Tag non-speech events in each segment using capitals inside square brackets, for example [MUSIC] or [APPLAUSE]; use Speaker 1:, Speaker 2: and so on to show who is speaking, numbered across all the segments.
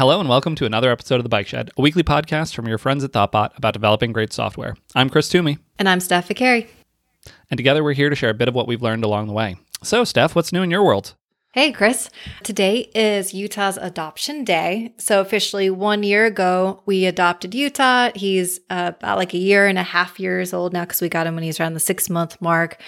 Speaker 1: Hello and welcome to another episode of The Bike Shed, a weekly podcast from your friends at Thoughtbot about developing great software. I'm Chris Toomey,
Speaker 2: And I'm Steph Viccari.
Speaker 1: and together we're here to share a bit of what we've learned along the way. So, Steph, what's new in your world?
Speaker 2: Hey, Chris. Today is Utah's Adoption Day. So, officially, one year ago, we adopted Utah. He's uh, about like a year and a half years old now because we got him when he's around the six month mark.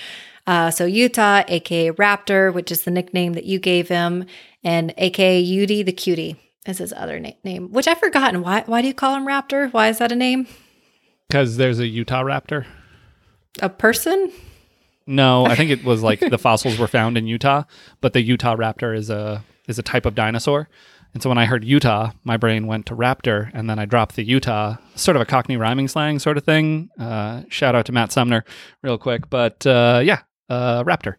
Speaker 2: Uh, so, Utah, aka Raptor, which is the nickname that you gave him, and aka Udi the Cutie is his other na- name, which I've forgotten. Why, why do you call him Raptor? Why is that a name?
Speaker 1: Because there's a Utah raptor.
Speaker 2: A person?
Speaker 1: No, I think it was like the [LAUGHS] fossils were found in Utah, but the Utah raptor is a is a type of dinosaur. And so when I heard Utah, my brain went to raptor, and then I dropped the Utah, sort of a Cockney rhyming slang sort of thing. Uh, shout out to Matt Sumner, real quick, but uh, yeah, uh, raptor.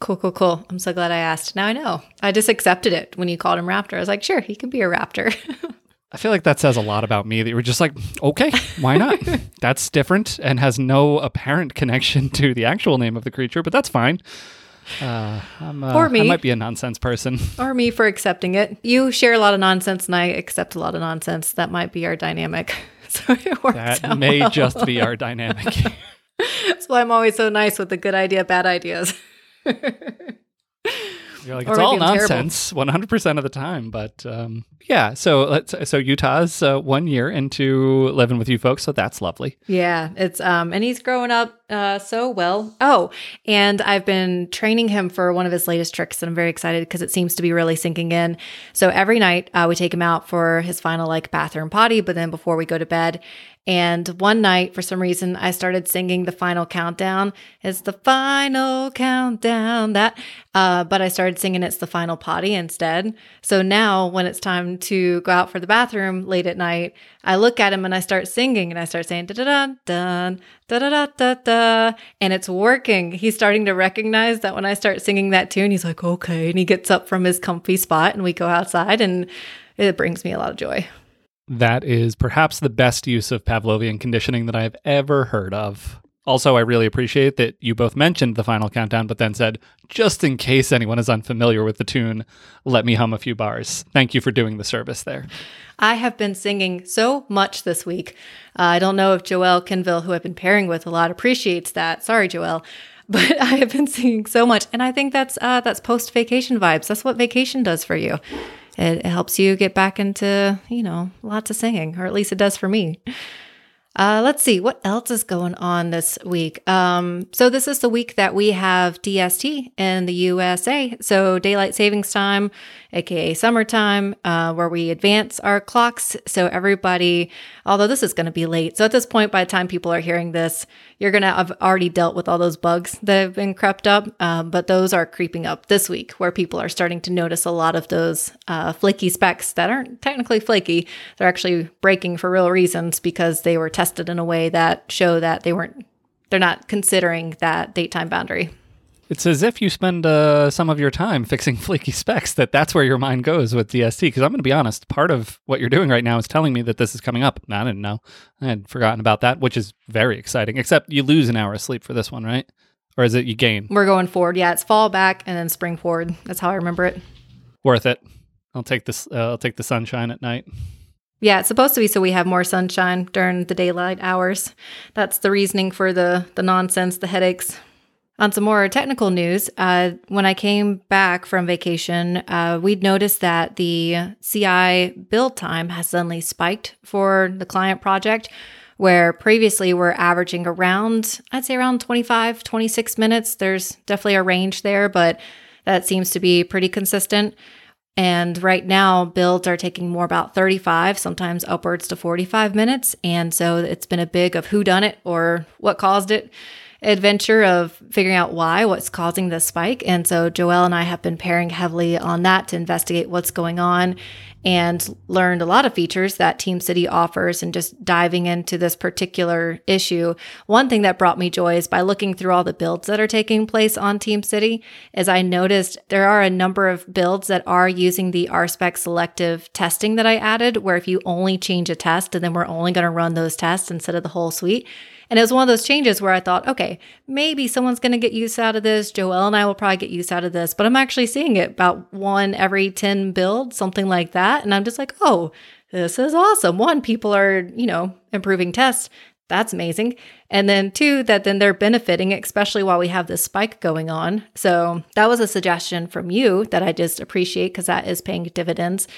Speaker 2: Cool, cool, cool. I'm so glad I asked. Now I know. I just accepted it when you called him Raptor. I was like, sure, he could be a raptor. [LAUGHS]
Speaker 1: I feel like that says a lot about me that you were just like, okay, why not? [LAUGHS] that's different and has no apparent connection to the actual name of the creature, but that's fine. Uh, I'm, uh,
Speaker 2: Or me.
Speaker 1: I might be a nonsense person. [LAUGHS]
Speaker 2: or me for accepting it. You share a lot of nonsense and I accept a lot of nonsense. That might be our dynamic. So it works
Speaker 1: That may
Speaker 2: well.
Speaker 1: just be our dynamic.
Speaker 2: That's why I'm always so nice with the good idea, bad ideas. [LAUGHS]
Speaker 1: You're like it's all nonsense, 100 percent of the time. But um, yeah, so let's. So Utah's uh, one year into living with you folks, so that's lovely.
Speaker 2: Yeah, it's um and he's growing up uh so well. Oh, and I've been training him for one of his latest tricks and I'm very excited because it seems to be really sinking in. So every night uh, we take him out for his final like bathroom potty, but then before we go to bed, and one night for some reason I started singing the final countdown. It's the final countdown that uh but I started singing it's the final potty instead. So now when it's time to go out for the bathroom late at night, I look at him and I start singing and I start saying da da da da da da da da and it's working. He's starting to recognize that when I start singing that tune, he's like, okay. And he gets up from his comfy spot and we go outside and it brings me a lot of joy.
Speaker 1: That is perhaps the best use of Pavlovian conditioning that I have ever heard of. Also, I really appreciate that you both mentioned the final countdown, but then said, just in case anyone is unfamiliar with the tune, let me hum a few bars. Thank you for doing the service there.
Speaker 2: I have been singing so much this week. Uh, I don't know if Joël Quenneville, who I've been pairing with a lot, appreciates that. Sorry, Joël. [LAUGHS] But I have been singing so much, and I think that's uh, that's post vacation vibes. That's what vacation does for you. It, helps you get back into you know lots of singing, or at least it does for me. Uh, let's see what else is going on this week. Um, so this is the week that we have DST in the USA. So daylight savings time, aka summertime, uh, where we advance our clocks. So everybody, although this is going to be late, so at this point, by the time people are hearing this, you're going to have already dealt with all those bugs that have been crept up. Um, but those are creeping up this week, where people are starting to notice a lot of those uh, flaky specs that aren't technically flaky. They're actually breaking for real reasons because they were tested in a way that show that they weren't. They're not considering that date time boundary.
Speaker 1: It's as if you spend uh, some of your time fixing [LAUGHS] flaky specs, that that's where your mind goes with DST. Because I'm going to be honest, part of what you're doing right now is telling me that this is coming up. I didn't know. I had forgotten about that, which is very exciting. Except you lose an hour of sleep for this one, right? Or is it you gain?
Speaker 2: We're going forward. Yeah, it's fall back and then spring forward. That's how I remember it.
Speaker 1: Worth it. I'll take this. Uh, I'll take the sunshine at night.
Speaker 2: Yeah, it's supposed to be so we have more sunshine during the daylight hours. That's the reasoning for the the nonsense, the headaches. On some more technical news, uh, when I came back from vacation, uh, we'd noticed that the CI build time has suddenly spiked for the client project, where previously we're averaging around, I'd say around 25, 26 minutes. There's definitely a range there, but that seems to be pretty consistent. And right now, builds are taking more about 35, sometimes upwards to 45 minutes. And so it's been a big of who done it or what caused it adventure of figuring out why, what's causing this spike. And so Joël and I have been pairing heavily on that to investigate what's going on and learned a lot of features that TeamCity offers and just diving into this particular issue. One thing that brought me joy is by looking through all the builds that are taking place on TeamCity, is I noticed there are a number of builds that are using the RSpec selective testing that I added, where if you only change a test and then we're only going to run those tests instead of the whole suite. And it was one of those changes where I thought, okay, maybe someone's going to get use out of this. Joël and I will probably get use out of this, but I'm actually seeing it about one every 10 builds, something like that. And I'm just like, oh, this is awesome. One, people are, you know, improving tests. That's amazing. And then two, that then they're benefiting, especially while we have this spike going on. So that was a suggestion from you that I just appreciate because that is paying dividends.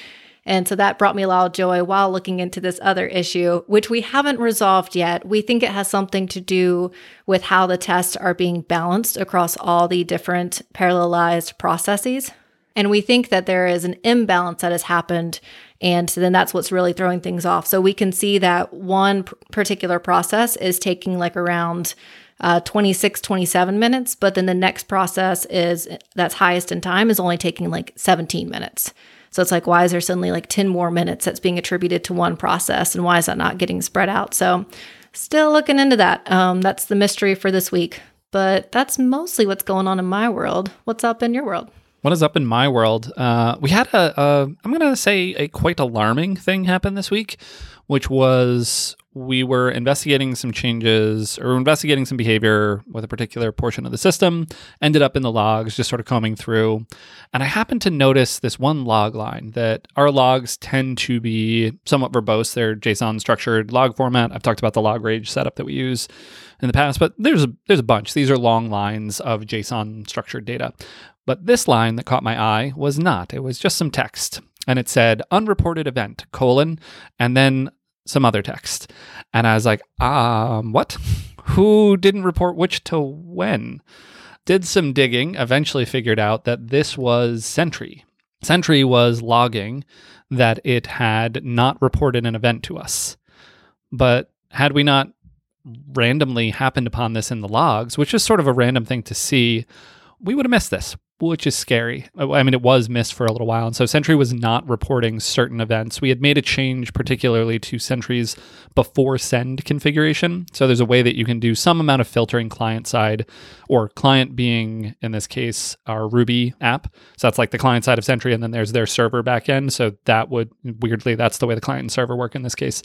Speaker 2: And so that brought me a lot of joy while looking into this other issue, which we haven't resolved yet. We think it has something to do with how the tests are being balanced across all the different parallelized processes. And we think that there is an imbalance that has happened. And then that's what's really throwing things off. So we can see that one particular process is taking like around uh, 26, 27 minutes, but then the next process is that's highest in time is only taking like 17 minutes. So it's like, why is there suddenly like 10 more minutes that's being attributed to one process? And why is that not getting spread out? So still looking into that. Um, that's the mystery for this week. But that's mostly what's going on in my world. What's up in your world?
Speaker 1: What is up in my world? Uh, we had a, a I'm going to say, a quite alarming thing happen this week, which was we were investigating some changes or investigating some behavior with a particular portion of the system, ended up in the logs, just sort of combing through. And I happened to notice this one log line that our logs tend to be somewhat verbose. They're JSON structured log format. I've talked about the lograge setup that we use in the past, but there's a, there's a bunch. These are long lines of JSON structured data. But this line that caught my eye was not. It was just some text and it said unreported event colon and then some other text. And I was like, um, what? [LAUGHS] Who didn't report which to when? Did some digging, eventually figured out that this was Sentry. Sentry was logging that it had not reported an event to us. But had we not randomly happened upon this in the logs, which is sort of a random thing to see, we would have missed this which is scary. I mean, it was missed for a little while. And so Sentry was not reporting certain events. We had made a change, particularly to Sentry's before send configuration. So there's a way that you can do some amount of filtering client side, or client being, in this case, our Ruby app. So that's like the client side of Sentry, and then there's their server backend. So that would, weirdly, that's the way the client and server work in this case.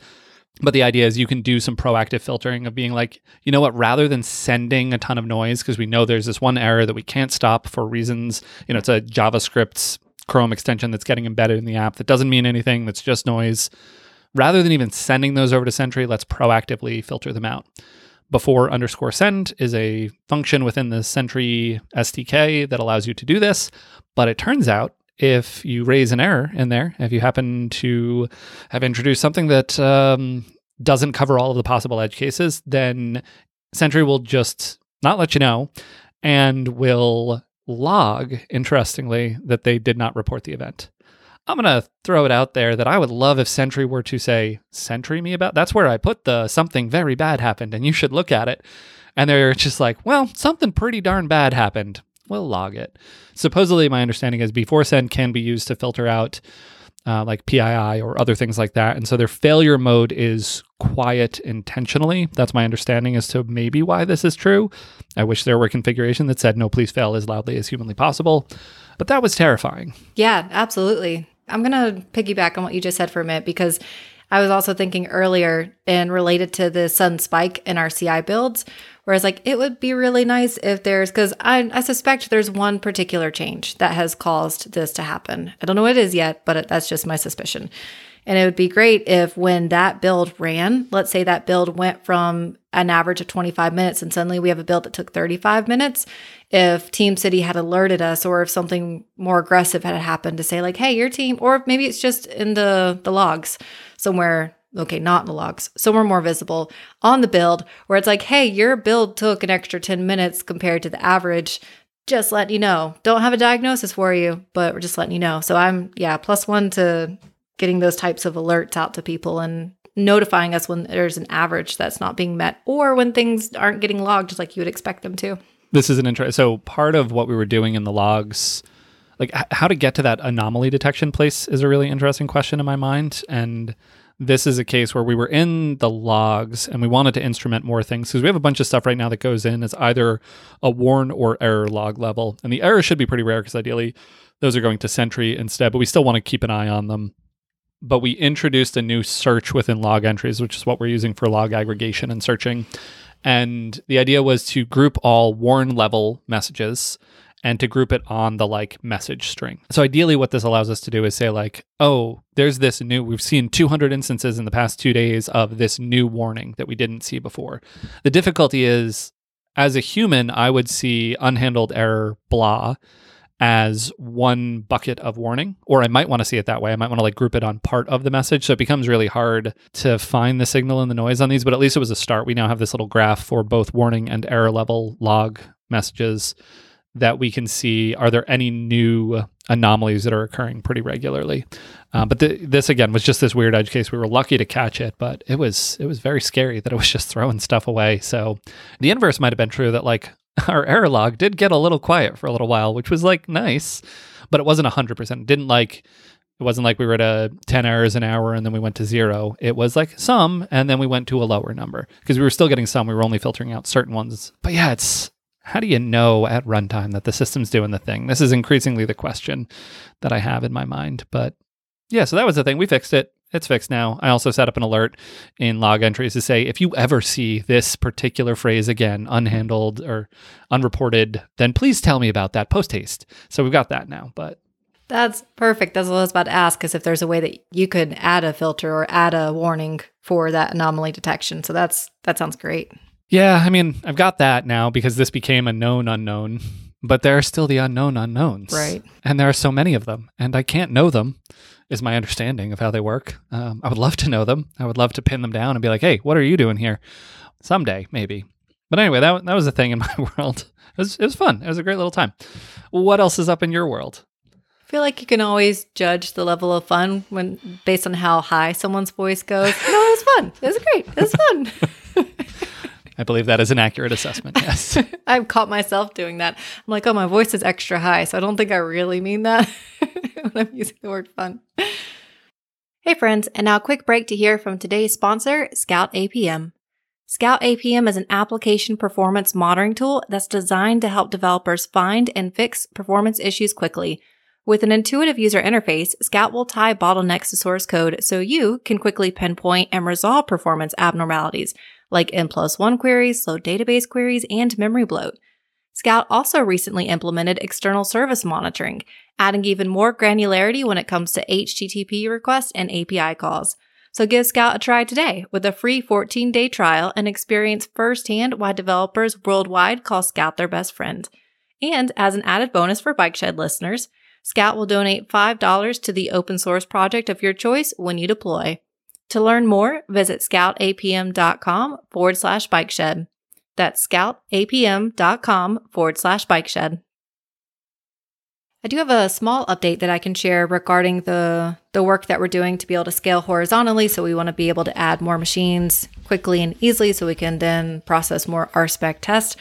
Speaker 1: But the idea is you can do some proactive filtering of being like, you know what, rather than sending a ton of noise, because we know there's this one error that we can't stop for reasons, you know, it's a JavaScript Chrome extension that's getting embedded in the app that doesn't mean anything, that's just noise. Rather than even sending those over to Sentry, let's proactively filter them out. Before underscore send is a function within the Sentry SDK that allows you to do this. But it turns out if you raise an error in there, if you happen to have introduced something that um, doesn't cover all of the possible edge cases, then Sentry will just not let you know and will log, interestingly, that they did not report the event. I'm going to throw it out there that I would love if Sentry were to say, Sentry me about that's where I put the something very bad happened and you should look at it. And they're just like, well, something pretty darn bad happened we'll log it. Supposedly, my understanding is before send can be used to filter out uh, like PII or other things like that. And so their failure mode is quiet intentionally. That's my understanding as to maybe why this is true. I wish there were configuration that said no, please fail as loudly as humanly possible. But that was terrifying.
Speaker 2: Yeah, absolutely. I'm going to piggyback on what you just said for a minute because I was also thinking earlier and related to the sudden spike in our CI builds, whereas like it would be really nice if there's because I, I suspect there's one particular change that has caused this to happen. I don't know what it is yet, but it, that's just my suspicion. And it would be great if when that build ran, let's say that build went from an average of 25 minutes and suddenly we have a build that took 35 minutes, if TeamCity had alerted us or if something more aggressive had happened to say like, hey, your team, or maybe it's just in the, the logs somewhere okay, not in the logs, somewhere more visible on the build where it's like, hey, your build took an extra 10 minutes compared to the average. Just letting you know. Don't have a diagnosis for you, but we're just letting you know. So I'm, yeah, plus one to getting those types of alerts out to people and notifying us when there's an average that's not being met or when things aren't getting logged just like you would expect them to.
Speaker 1: This is an interesting. So part of what we were doing in the logs, like how to get to that anomaly detection place, is a really interesting question in my mind. And this is a case where we were in the logs and we wanted to instrument more things because we have a bunch of stuff right now that goes in as either a warn or error log level. And the error should be pretty rare because ideally those are going to Sentry instead, but we still want to keep an eye on them but we introduced a new search within Logentries, which is what we're using for log aggregation and searching. And the idea was to group all warn level messages and to group it on the like message string. So ideally what this allows us to do is say like, "Oh, there's this new we've seen 200 instances in the past 2 days of this new warning that we didn't see before." The difficulty is as a human, I would see unhandled error blah as one bucket of warning, or I might want to see it that way. I might want to like group it on part of the message. So it becomes really hard to find the signal and the noise on these, but at least it was a start. We now have this little graph for both warning and error level log messages that we can see are there any new anomalies that are occurring pretty regularly? Uh, but th- this again was just this weird edge case. We were lucky to catch it but it was it was very scary that it was [LAUGHS] just throwing stuff away. So the inverse might have been true that like [LAUGHS] our error log did get a little quiet for a little while which was like nice but it wasn't 100% it didn't like it wasn't like we were at a 10 errors an hour and then we went to zero. It was like some and then we went to a lower number. Because we were still getting some. We were only filtering out certain ones. But yeah it's how do you know at runtime that the system's doing the thing? This is increasingly the question that I have in my mind. But yeah, so that was the thing. We fixed it. It's fixed now. I also set up an alert in Logentries to say if you ever see this particular phrase again, unhandled or unreported, then please tell me about that post haste. So we've got that now. But
Speaker 2: that's perfect. That's what I was about to ask, because if there's a way that you could add a filter or add a warning for that anomaly detection. So that's that sounds great.
Speaker 1: Yeah, I mean, I've got that now because this became a known unknown, but there are still the unknown unknowns.
Speaker 2: Right.
Speaker 1: And there are so many of them, and I can't know them, is my understanding of how they work. Um, I would love to know them. I would love to pin them down and be like, hey, what are you doing here? Someday, maybe. But anyway, that, that was a thing in [LAUGHS] my world. It was, it was fun. It was a great little time. What else is up in your world?
Speaker 2: I feel like you can always judge the level of fun when based on how high someone's voice goes. No, it was fun. It was great. It was fun. [LAUGHS]
Speaker 1: I believe that is an accurate assessment. [LAUGHS] Yes. [LAUGHS]
Speaker 2: I've caught myself doing that. I'm like, oh, my voice is extra high. So I don't think I really mean that [LAUGHS] when I'm using the word fun. Hey, friends. And now a quick break to hear from today's sponsor, Scout APM. Scout APM is an application performance monitoring tool that's designed to help developers find and fix performance issues quickly. With an intuitive user interface, Scout will tie bottlenecks to source code so you can quickly pinpoint and resolve performance abnormalities like N plus one queries, slow database queries, and memory bloat. Scout also recently implemented external service monitoring, adding even more granularity when it comes to HTTP requests and API calls. So give Scout a try today with a free 14 day trial and experience firsthand why developers worldwide call Scout their best friend. And as an added bonus for Bike Shed listeners, Scout will donate $5 to the open source project of your choice when you deploy. To learn more, visit scoutapm.com forward slash bike shed. That's scoutapm.com forward slash bike shed. I do have a small update that I can share regarding the, the work that we're doing to be able to scale horizontally. So we want to be able to add more machines quickly and easily so we can then process more RSpec tests.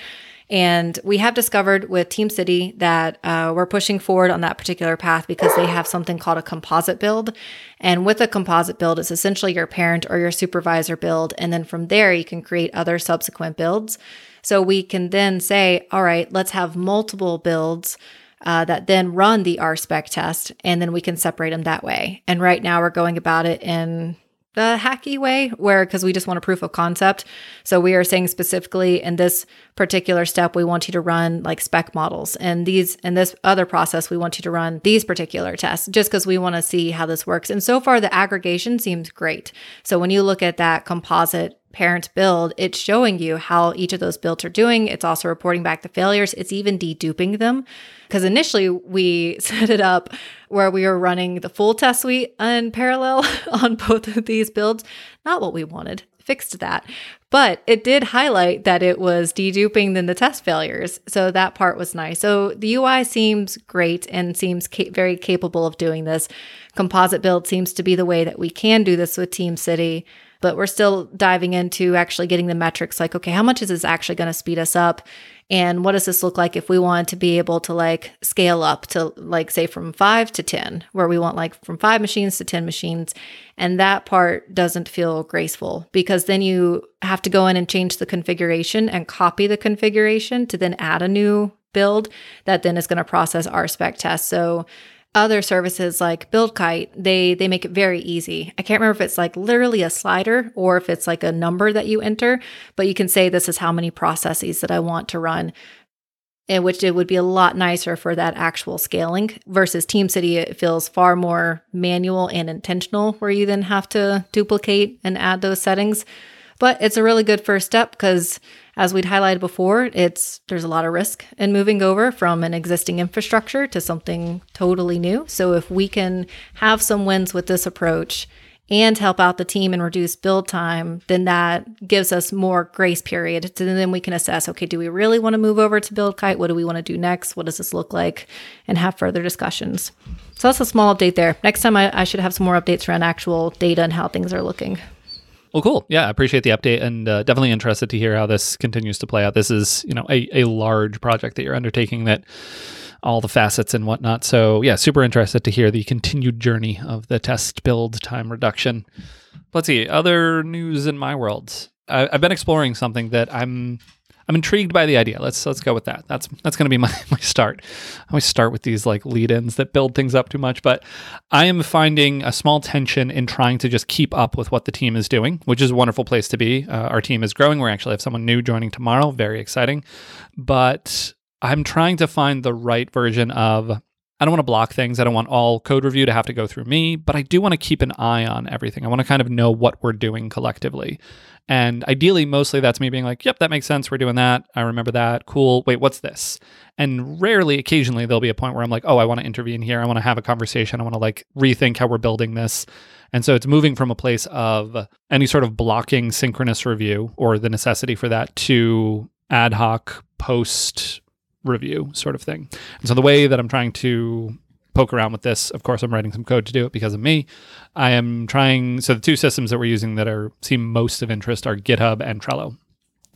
Speaker 2: And we have discovered with Teamcity that uh, we're pushing forward on that particular path because they have something called a composite build. And with a composite build, it's essentially your parent or your supervisor build. And then from there, you can create other subsequent builds. So we can then say, all right, let's have multiple builds. Uh, that then run the RSpec test, and then we can separate them that way. And right now, we're going about it in the hacky way where because we just want a proof of concept. So we are saying specifically in this particular step we want you to run like spec models. And these in this other process we want you to run these particular tests just because we want to see how this works. And so far the aggregation seems great. So when you look at that composite parent build, it's showing you how each of those builds are doing. It's also reporting back the failures. It's even deduping them. Because initially we [LAUGHS] set it up where we were running the full test suite in parallel [LAUGHS] on both of these builds. Not what we wanted. Fixed that. But it did highlight that it was deduping then the test failures. So that part was nice. So the UI seems great and seems ca- very capable of doing this. Composite build seems to be the way that we can do this with Teamcity but we're still diving into actually getting the metrics like, okay, how much is this actually going to speed us up? And what does this look like if we want to be able to like scale up to like say from five to 10, where we want like from five machines to 10 machines. And that part doesn't feel graceful because then you have to go in and change the configuration and copy the configuration to then add a new build that then is going to process RSpec tests. So other services like BuildKite, they they make it very easy. I can't remember if it's like literally a slider or if it's like a number that you enter, but you can say this is how many processes that I want to run. in which it would be a lot nicer for that actual scaling versus TeamCity. It feels far more manual and intentional, where you then have to duplicate and add those settings. But it's a really good first step because, as we'd highlighted before, it's there's a lot of risk in moving over from an existing infrastructure to something totally new. So if we can have some wins with this approach and help out the team and reduce build time, then that gives us more grace period. So then we can assess, okay, do we really want to move over to BuildKite? What do we want to do next? What does this look like? And have further discussions. So that's a small update there. Next time I, I should have some more updates around actual data and how things are looking.
Speaker 1: Well, cool. Yeah, I appreciate the update and uh, definitely interested to hear how this continues to play out. This is, you know, a, a large project that you're undertaking that all the facets and whatnot. So yeah, super interested to hear the continued journey of the test build time reduction. Let's see other news in my world. I, have been exploring something that I'm I'm intrigued by the idea. Let's let's go with that. That's that's going to be my [LAUGHS] my start. I always start with these like lead-ins that build things up too much, but I am finding a small tension in trying to just keep up with what the team is doing, which is a wonderful place to be. Uh, our team is growing. We actually have someone new joining tomorrow. Very exciting, but I'm trying to find the right version of I don't want to block things. I don't want all code review to have to go through me, but I do want to keep an eye on everything. I want to kind of know what we're doing collectively. And ideally, mostly that's me being like, yep, that makes sense. We're doing that. I remember that. Cool. Wait, what's this? And rarely, occasionally, there'll be a point where I'm like, oh, I want to intervene here. I want to have a conversation. I want to like rethink how we're building this. And so it's moving from a place of any sort of blocking synchronous review or the necessity for that to ad hoc post review sort of thing. And so the way that I'm trying to poke around with this, of course, I'm writing some code to do it because of me. I am trying. So the two systems that we're using that are seem most of interest are GitHub and Trello.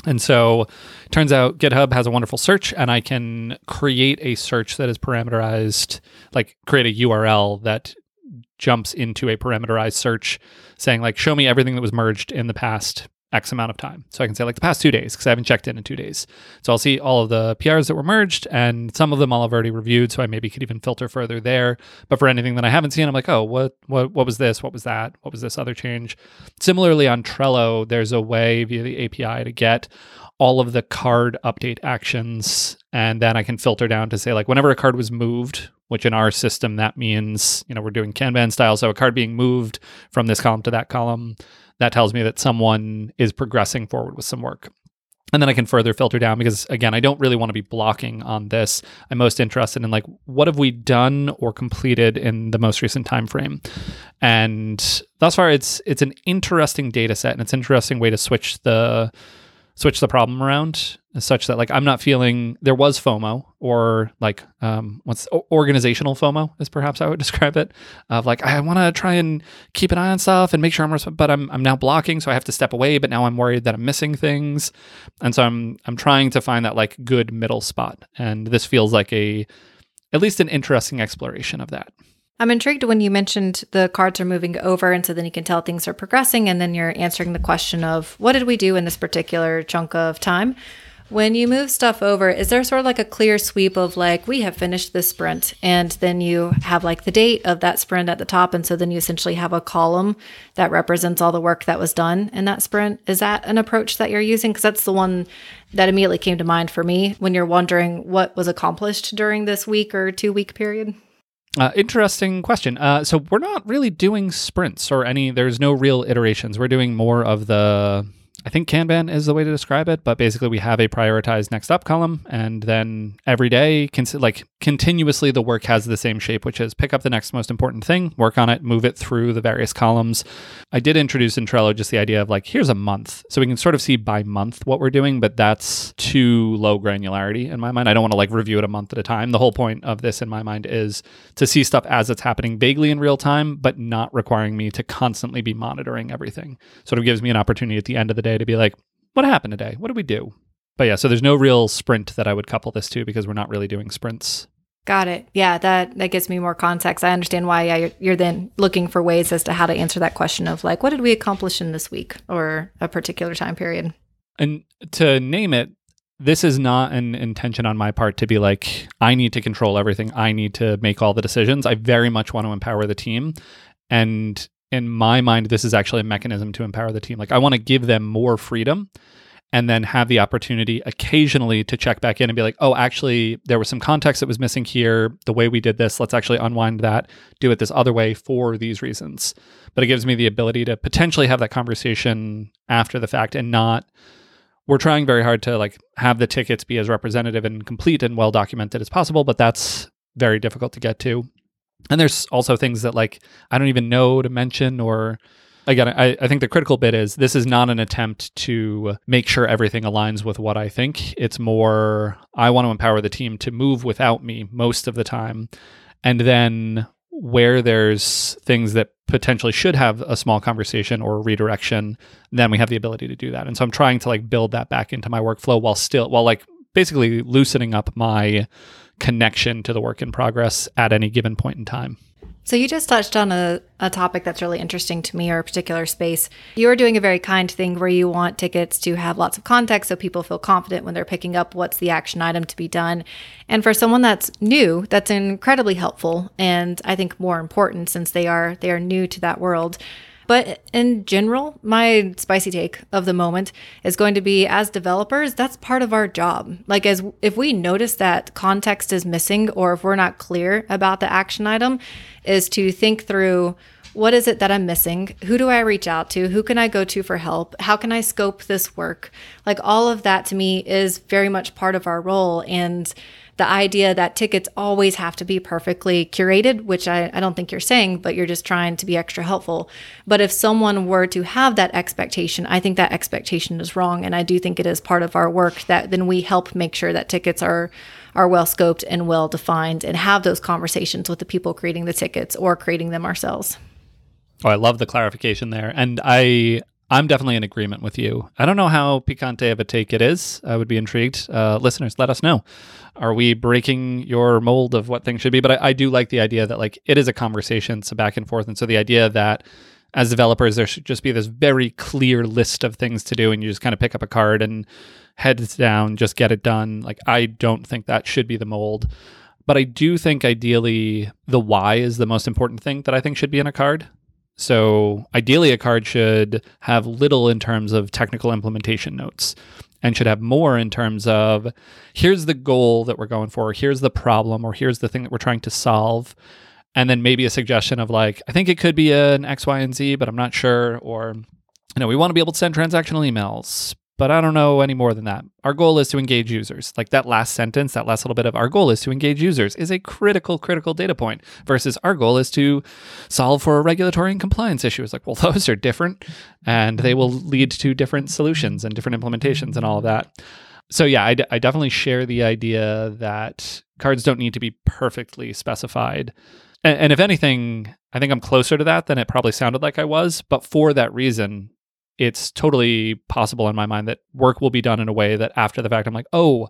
Speaker 1: And so turns out GitHub has a wonderful search, and I can create a search that is parameterized, like create a URL that jumps into a parameterized search saying like show me everything that was merged in the past X amount of time. So I can say like the past two days because I haven't checked in in two days. So I'll see all of the PRs that were merged and some of them I'll have already reviewed. So I maybe could even filter further there. But for anything that I haven't seen, I'm like, oh, what what what was this? What was that? What was this other change? Similarly on Trello, there's a way via the API to get all of the card update actions and then I can filter down to say like whenever a card was moved, which in our system that means, you know, we're doing Kanban style. So a card being moved from this column to that column that tells me that someone is progressing forward with some work. And then I can further filter down because again, I don't really want to be blocking on this. I'm most interested in like what have we done or completed in the most recent time frame. And thus far it's it's an interesting data set and it's an interesting way to switch the switch the problem around such that like I'm not feeling there was FOMO or like um what's organizational FOMO is perhaps I would [LAUGHS] describe it of like I want to try and keep an eye on stuff and make sure I'm but I'm I'm now blocking so I have to step away but now I'm worried that I'm missing things and so I'm I'm trying to find that like good middle spot and this feels like a at least an interesting exploration of that.
Speaker 2: I'm intrigued when you mentioned the cards are moving over, and so then you can tell things are progressing, and then you're answering the question of what did we do in this particular chunk of time. When you move stuff over, is there sort of like a clear sweep of like, we have finished this sprint, and then you have like the date of that sprint at the top, and so then you essentially have a column that represents all the work that was done in that sprint? Is that an approach that you're using? Because that's the one that immediately came to mind for me when you're wondering what was accomplished during this week or two week period.
Speaker 1: Uh, interesting question. Uh, so we're not really doing sprints or any. There's no real iterations. We're doing more of the I think Kanban is the way to describe it, but basically we have a prioritized next up column, and then every day, like continuously, the work has the same shape, which is pick up the next most important thing, work on it, move it through the various columns. I did introduce in Trello just the idea of like here's a month, so we can sort of see by month what we're doing, but that's too low granularity in my mind. I don't want to like review it a month at a time. The whole point of this in my mind is to see stuff as it's happening vaguely in real time, but not requiring me to constantly be monitoring everything. Sort of gives me an opportunity at the end of the day day to be like, what happened today? What did we do? But yeah, so there's no real sprint that I would couple this to because we're not really doing sprints.
Speaker 2: Got it. Yeah, that that gives me more context. I understand why yeah, you're, you're then looking for ways as to how to answer that question of like, what did we accomplish in this week or a particular time period?
Speaker 1: And to name it, this is not an intention on my part to be like, I need to control everything. I need to make all the decisions. I very much want to empower the team. And in my mind, this is actually a mechanism to empower the team. Like I want to give them more freedom and then have the opportunity occasionally to check back in and be like, oh, actually, there was some context that was missing here. The way we did this, let's actually unwind that, do it this other way for these reasons. But it gives me the ability to potentially have that conversation after the fact and not. We're trying very hard to like have the tickets be as representative and complete and well documented as possible, but that's very difficult to get to. And there's also things that like I don't even know to mention or again, I, I think the critical bit is this is not an attempt to make sure everything aligns with what I think. It's more, I want to empower the team to move without me most of the time. And then where there's things that potentially should have a small conversation or redirection, then we have the ability to do that. And so I'm trying to like build that back into my workflow while still, while like basically loosening up my connection to the work in progress at any given point in time.
Speaker 2: So you just touched on a, a topic that's really interesting to me or a particular space. You are doing a very kind thing where you want tickets to have lots of context so people feel confident when they're picking up what's the action item to be done. And for someone that's new, that's incredibly helpful and I think more important since they are they are new to that world. But in general, my spicy take of the moment is going to be as developers, that's part of our job. Like as if we notice that context is missing or if we're not clear about the action item, is to think through what is it that I'm missing? Who do I reach out to? Who can I go to for help? How can I scope this work? Like all of that to me is very much part of our role. And the idea that tickets always have to be perfectly curated, which I, I don't think you're saying, but you're just trying to be extra helpful. But if someone were to have that expectation, I think that expectation is wrong. And I do think it is part of our work that then we help make sure that tickets are are well scoped and well defined and have those conversations with the people creating the tickets or creating them ourselves.
Speaker 1: Oh, I love the clarification there. And I I'm definitely in agreement with you. I don't know how picante of a take it is. I would be intrigued. Uh, listeners, let us know. Are we breaking your mold of what things should be? But I, I do like the idea that like it is a conversation, a back and forth, and so the idea that as developers there should just be this very clear list of things to do, and you just kind of pick up a card and heads down, just get it done. Like I don't think that should be the mold. But I do think ideally the why is the most important thing that I think should be in a card. So ideally, a card should have little in terms of technical implementation notes and should have more in terms of here's the goal that we're going for, here's the problem, or here's the thing that we're trying to solve. And then maybe a suggestion of like, I think it could be an X, Y, and Z, but I'm not sure. Or, you know, we want to be able to send transactional emails, but I don't know any more than that. Our goal is to engage users. Like that last sentence, that last little bit of our goal is to engage users is a critical, critical data point versus our goal is to solve for a regulatory and compliance issue. It's like, well, [LAUGHS] those are different and they will lead to different solutions and different implementations and all of that. So, yeah, I, d- I definitely share the idea that cards don't need to be perfectly specified. And, and if anything, I think I'm closer to that than it probably sounded like I was. But for that reason, it's totally possible in my mind that work will be done in a way that after the fact I'm like, oh,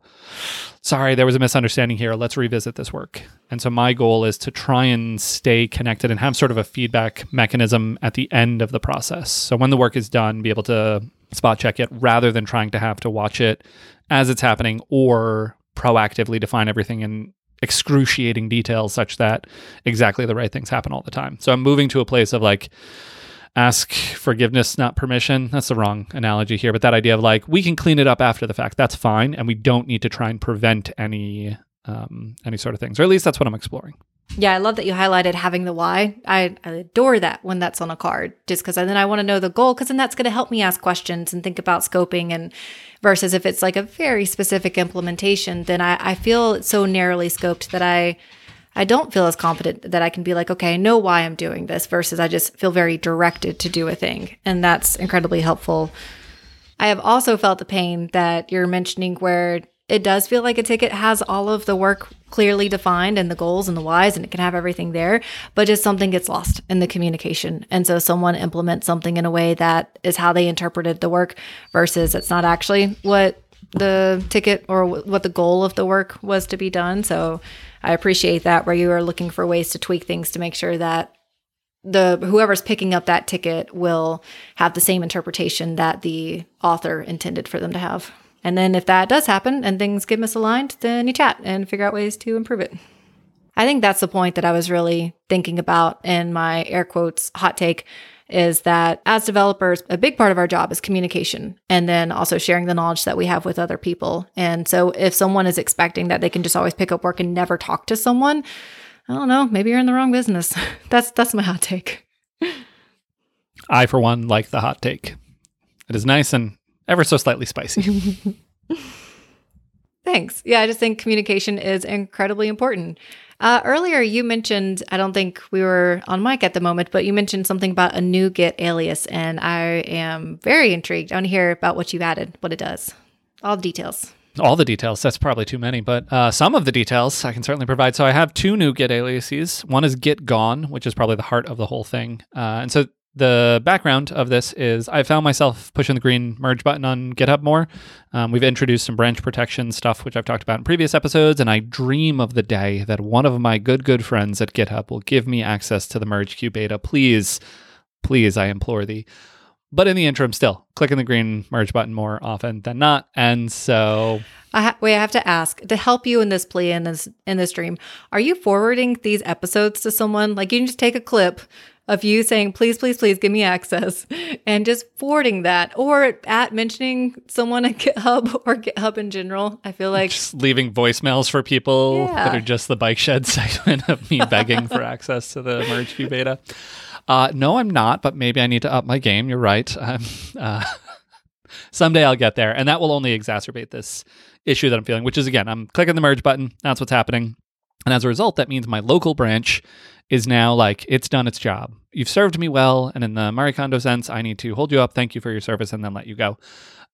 Speaker 1: sorry, there was a misunderstanding here. Let's revisit this work. And so my goal is to try and stay connected and have sort of a feedback mechanism at the end of the process. So when the work is done, be able to spot check it rather than trying to have to watch it as it's happening or proactively define everything in excruciating detail such that exactly the right things happen all the time. So I'm moving to a place of like, ask forgiveness, not permission. That's the wrong analogy here, but that idea of like we can clean it up after the fact. That's fine, and we don't need to try and prevent any um, any sort of things, or at least that's what I'm exploring.
Speaker 2: Yeah, I love that you highlighted having the why. I, I adore that when that's on a card, just because then I want to know the goal, because then that's going to help me ask questions and think about scoping. And versus if it's like a very specific implementation, then I, I feel so narrowly scoped that I I don't feel as confident that I can be like, okay, I know why I'm doing this versus I just feel very directed to do a thing. And that's incredibly helpful. I have also felt the pain that you're mentioning where it does feel like a ticket has all of the work clearly defined and the goals and the whys and it can have everything there, but just something gets lost in the communication. And so someone implements something in a way that is how they interpreted the work versus it's not actually what the ticket or what the goal of the work was to be done. So I appreciate that where you are looking for ways to tweak things to make sure that the whoever's picking up that ticket will have the same interpretation that the author intended for them to have. And then if that does happen and things get misaligned, then you chat and figure out ways to improve it. I think that's the point that I was really thinking about in my air quotes hot take is that as developers, a big part of our job is communication and then also sharing the knowledge that we have with other people. And so if someone is expecting that they can just always pick up work and never talk to someone, I don't know, maybe you're in the wrong business. [LAUGHS] that's that's my hot take.
Speaker 1: I, for one, like the hot take. It is nice and ever so slightly spicy. [LAUGHS] [LAUGHS]
Speaker 2: Thanks. Yeah, I just think communication is incredibly important. Uh, earlier, you mentioned, I don't think we were on mic at the moment, but you mentioned something about a new Git alias, and I am very intrigued. I want to hear about what you've added, what it does, all the details.
Speaker 1: All the details, that's probably too many, but uh, some of the details I can certainly provide. So I have two new Git aliases. One is Git Gone, which is probably the heart of the whole thing. Uh, and so the background of this is I found myself pushing the green merge button on GitHub more. Um, we've introduced some branch protection stuff, which I've talked about in previous episodes, and I dream of the day that one of my good, good friends at GitHub will give me access to the merge queue beta. Please, please, I implore thee. But in the interim, still clicking the green merge button more often than not, and so
Speaker 2: I ha- wait, I have to ask to help you in this plea in this in this dream. Are you forwarding these episodes to someone? Like you can just take a clip of you saying, please, please, please give me access and just forwarding that or at mentioning someone at GitHub [LAUGHS] or GitHub in general. I feel like
Speaker 1: just leaving voicemails for people
Speaker 2: Yeah.
Speaker 1: that are just the bike shed [LAUGHS] segment of me begging for access to the merge queue beta. Uh, no, I'm not, but maybe I need to up my game. You're right. [LAUGHS] Um, uh, someday I'll get there, and that will only exacerbate this issue that I'm feeling, which is again, I'm clicking the merge button. That's what's happening. And as a result, that means my local branch is now like, it's done its job. You've served me well. And in the Marie Kondo sense, I need to hold you up, thank you for your service, and then let you go.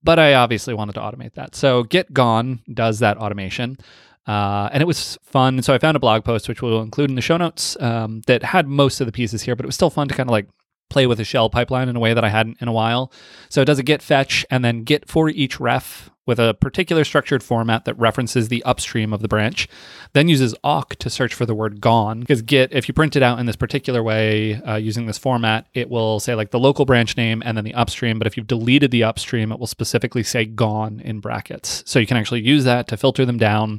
Speaker 1: But I obviously wanted to automate that. So Git Gone does that automation. Uh, and it was fun. So I found a blog post, which we'll include in the show notes, um, that had most of the pieces here, but it was still fun to kind of like play with a shell pipeline in a way that I hadn't in a while. So it does a git fetch and then git for each ref with a particular structured format that references the upstream of the branch, then uses awk to search for the word gone. Because git, if you print it out in this particular way uh, using this format, it will say like the local branch name and then the upstream. But if you've deleted the upstream, it will specifically say gone in brackets. So you can actually use that to filter them down.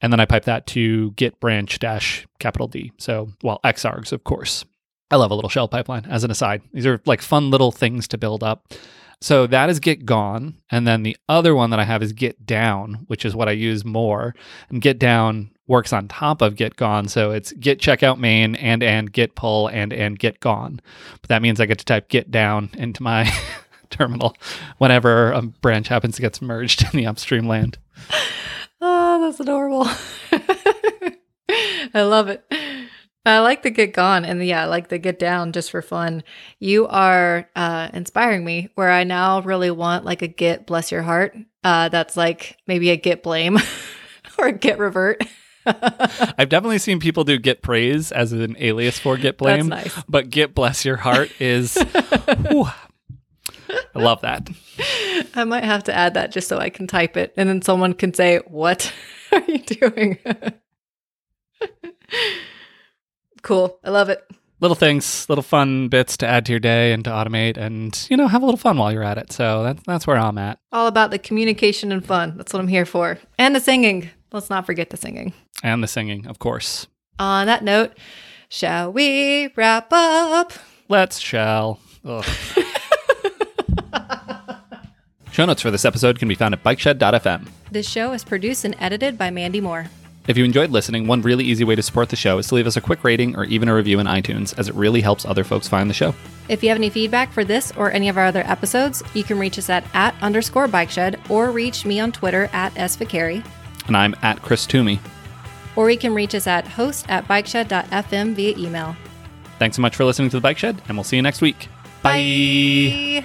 Speaker 1: And then I pipe that to git branch dash capital D. So, well, xargs, of course. I love a little shell pipeline as an aside. These are like fun little things to build up. So that is Git Gone. And then the other one that I have is Git Down, which is what I use more. And Git Down works on top of Git Gone. So it's Git checkout main and and Git pull and and Git Gone. But that means I get to type Git Down into my [LAUGHS] terminal whenever a branch happens to get merged in the upstream land.
Speaker 2: Oh, [LAUGHS] that's adorable. [LAUGHS] I love it. I like the git gone and the, yeah, like the git down just for fun. You are uh, inspiring me where I now really want like a git bless your heart. Uh, that's like maybe a git blame [LAUGHS] or a git revert. [LAUGHS]
Speaker 1: I've definitely seen people do Git praise as an alias for Git blame.
Speaker 2: nice.
Speaker 1: But Git bless your heart is. [LAUGHS] I love that.
Speaker 2: I might have to add that just so I can type it and then someone can say, What are you doing? Cool. I love it.
Speaker 1: little things, little fun bits to add to your day and to automate, and you know, have a little fun while you're at it. So that's that's where I'm at,
Speaker 2: All about the communication and fun. That's what I'm here for. And the singing. Let's not forget the singing.
Speaker 1: and the singing, of course.
Speaker 2: On that note, shall we wrap up?
Speaker 1: Let's shall. [LAUGHS] Show notes for this episode can be found at bikeshed.fm.
Speaker 2: This show is produced and edited by Mandy Moore.
Speaker 1: If you enjoyed listening, one really easy way to support the show is to leave us a quick rating or even a review in iTunes, as it really helps other folks find the show.
Speaker 2: If you have any feedback for this or any of our other episodes, you can reach us at at underscore bike shed or reach me on Twitter at SViccari.
Speaker 1: And I'm at Chris Toomey.
Speaker 2: Or you can reach us at host at bikeshed.fm via email.
Speaker 1: Thanks so much for listening to The Bike Shed, and we'll see you next week. Bye.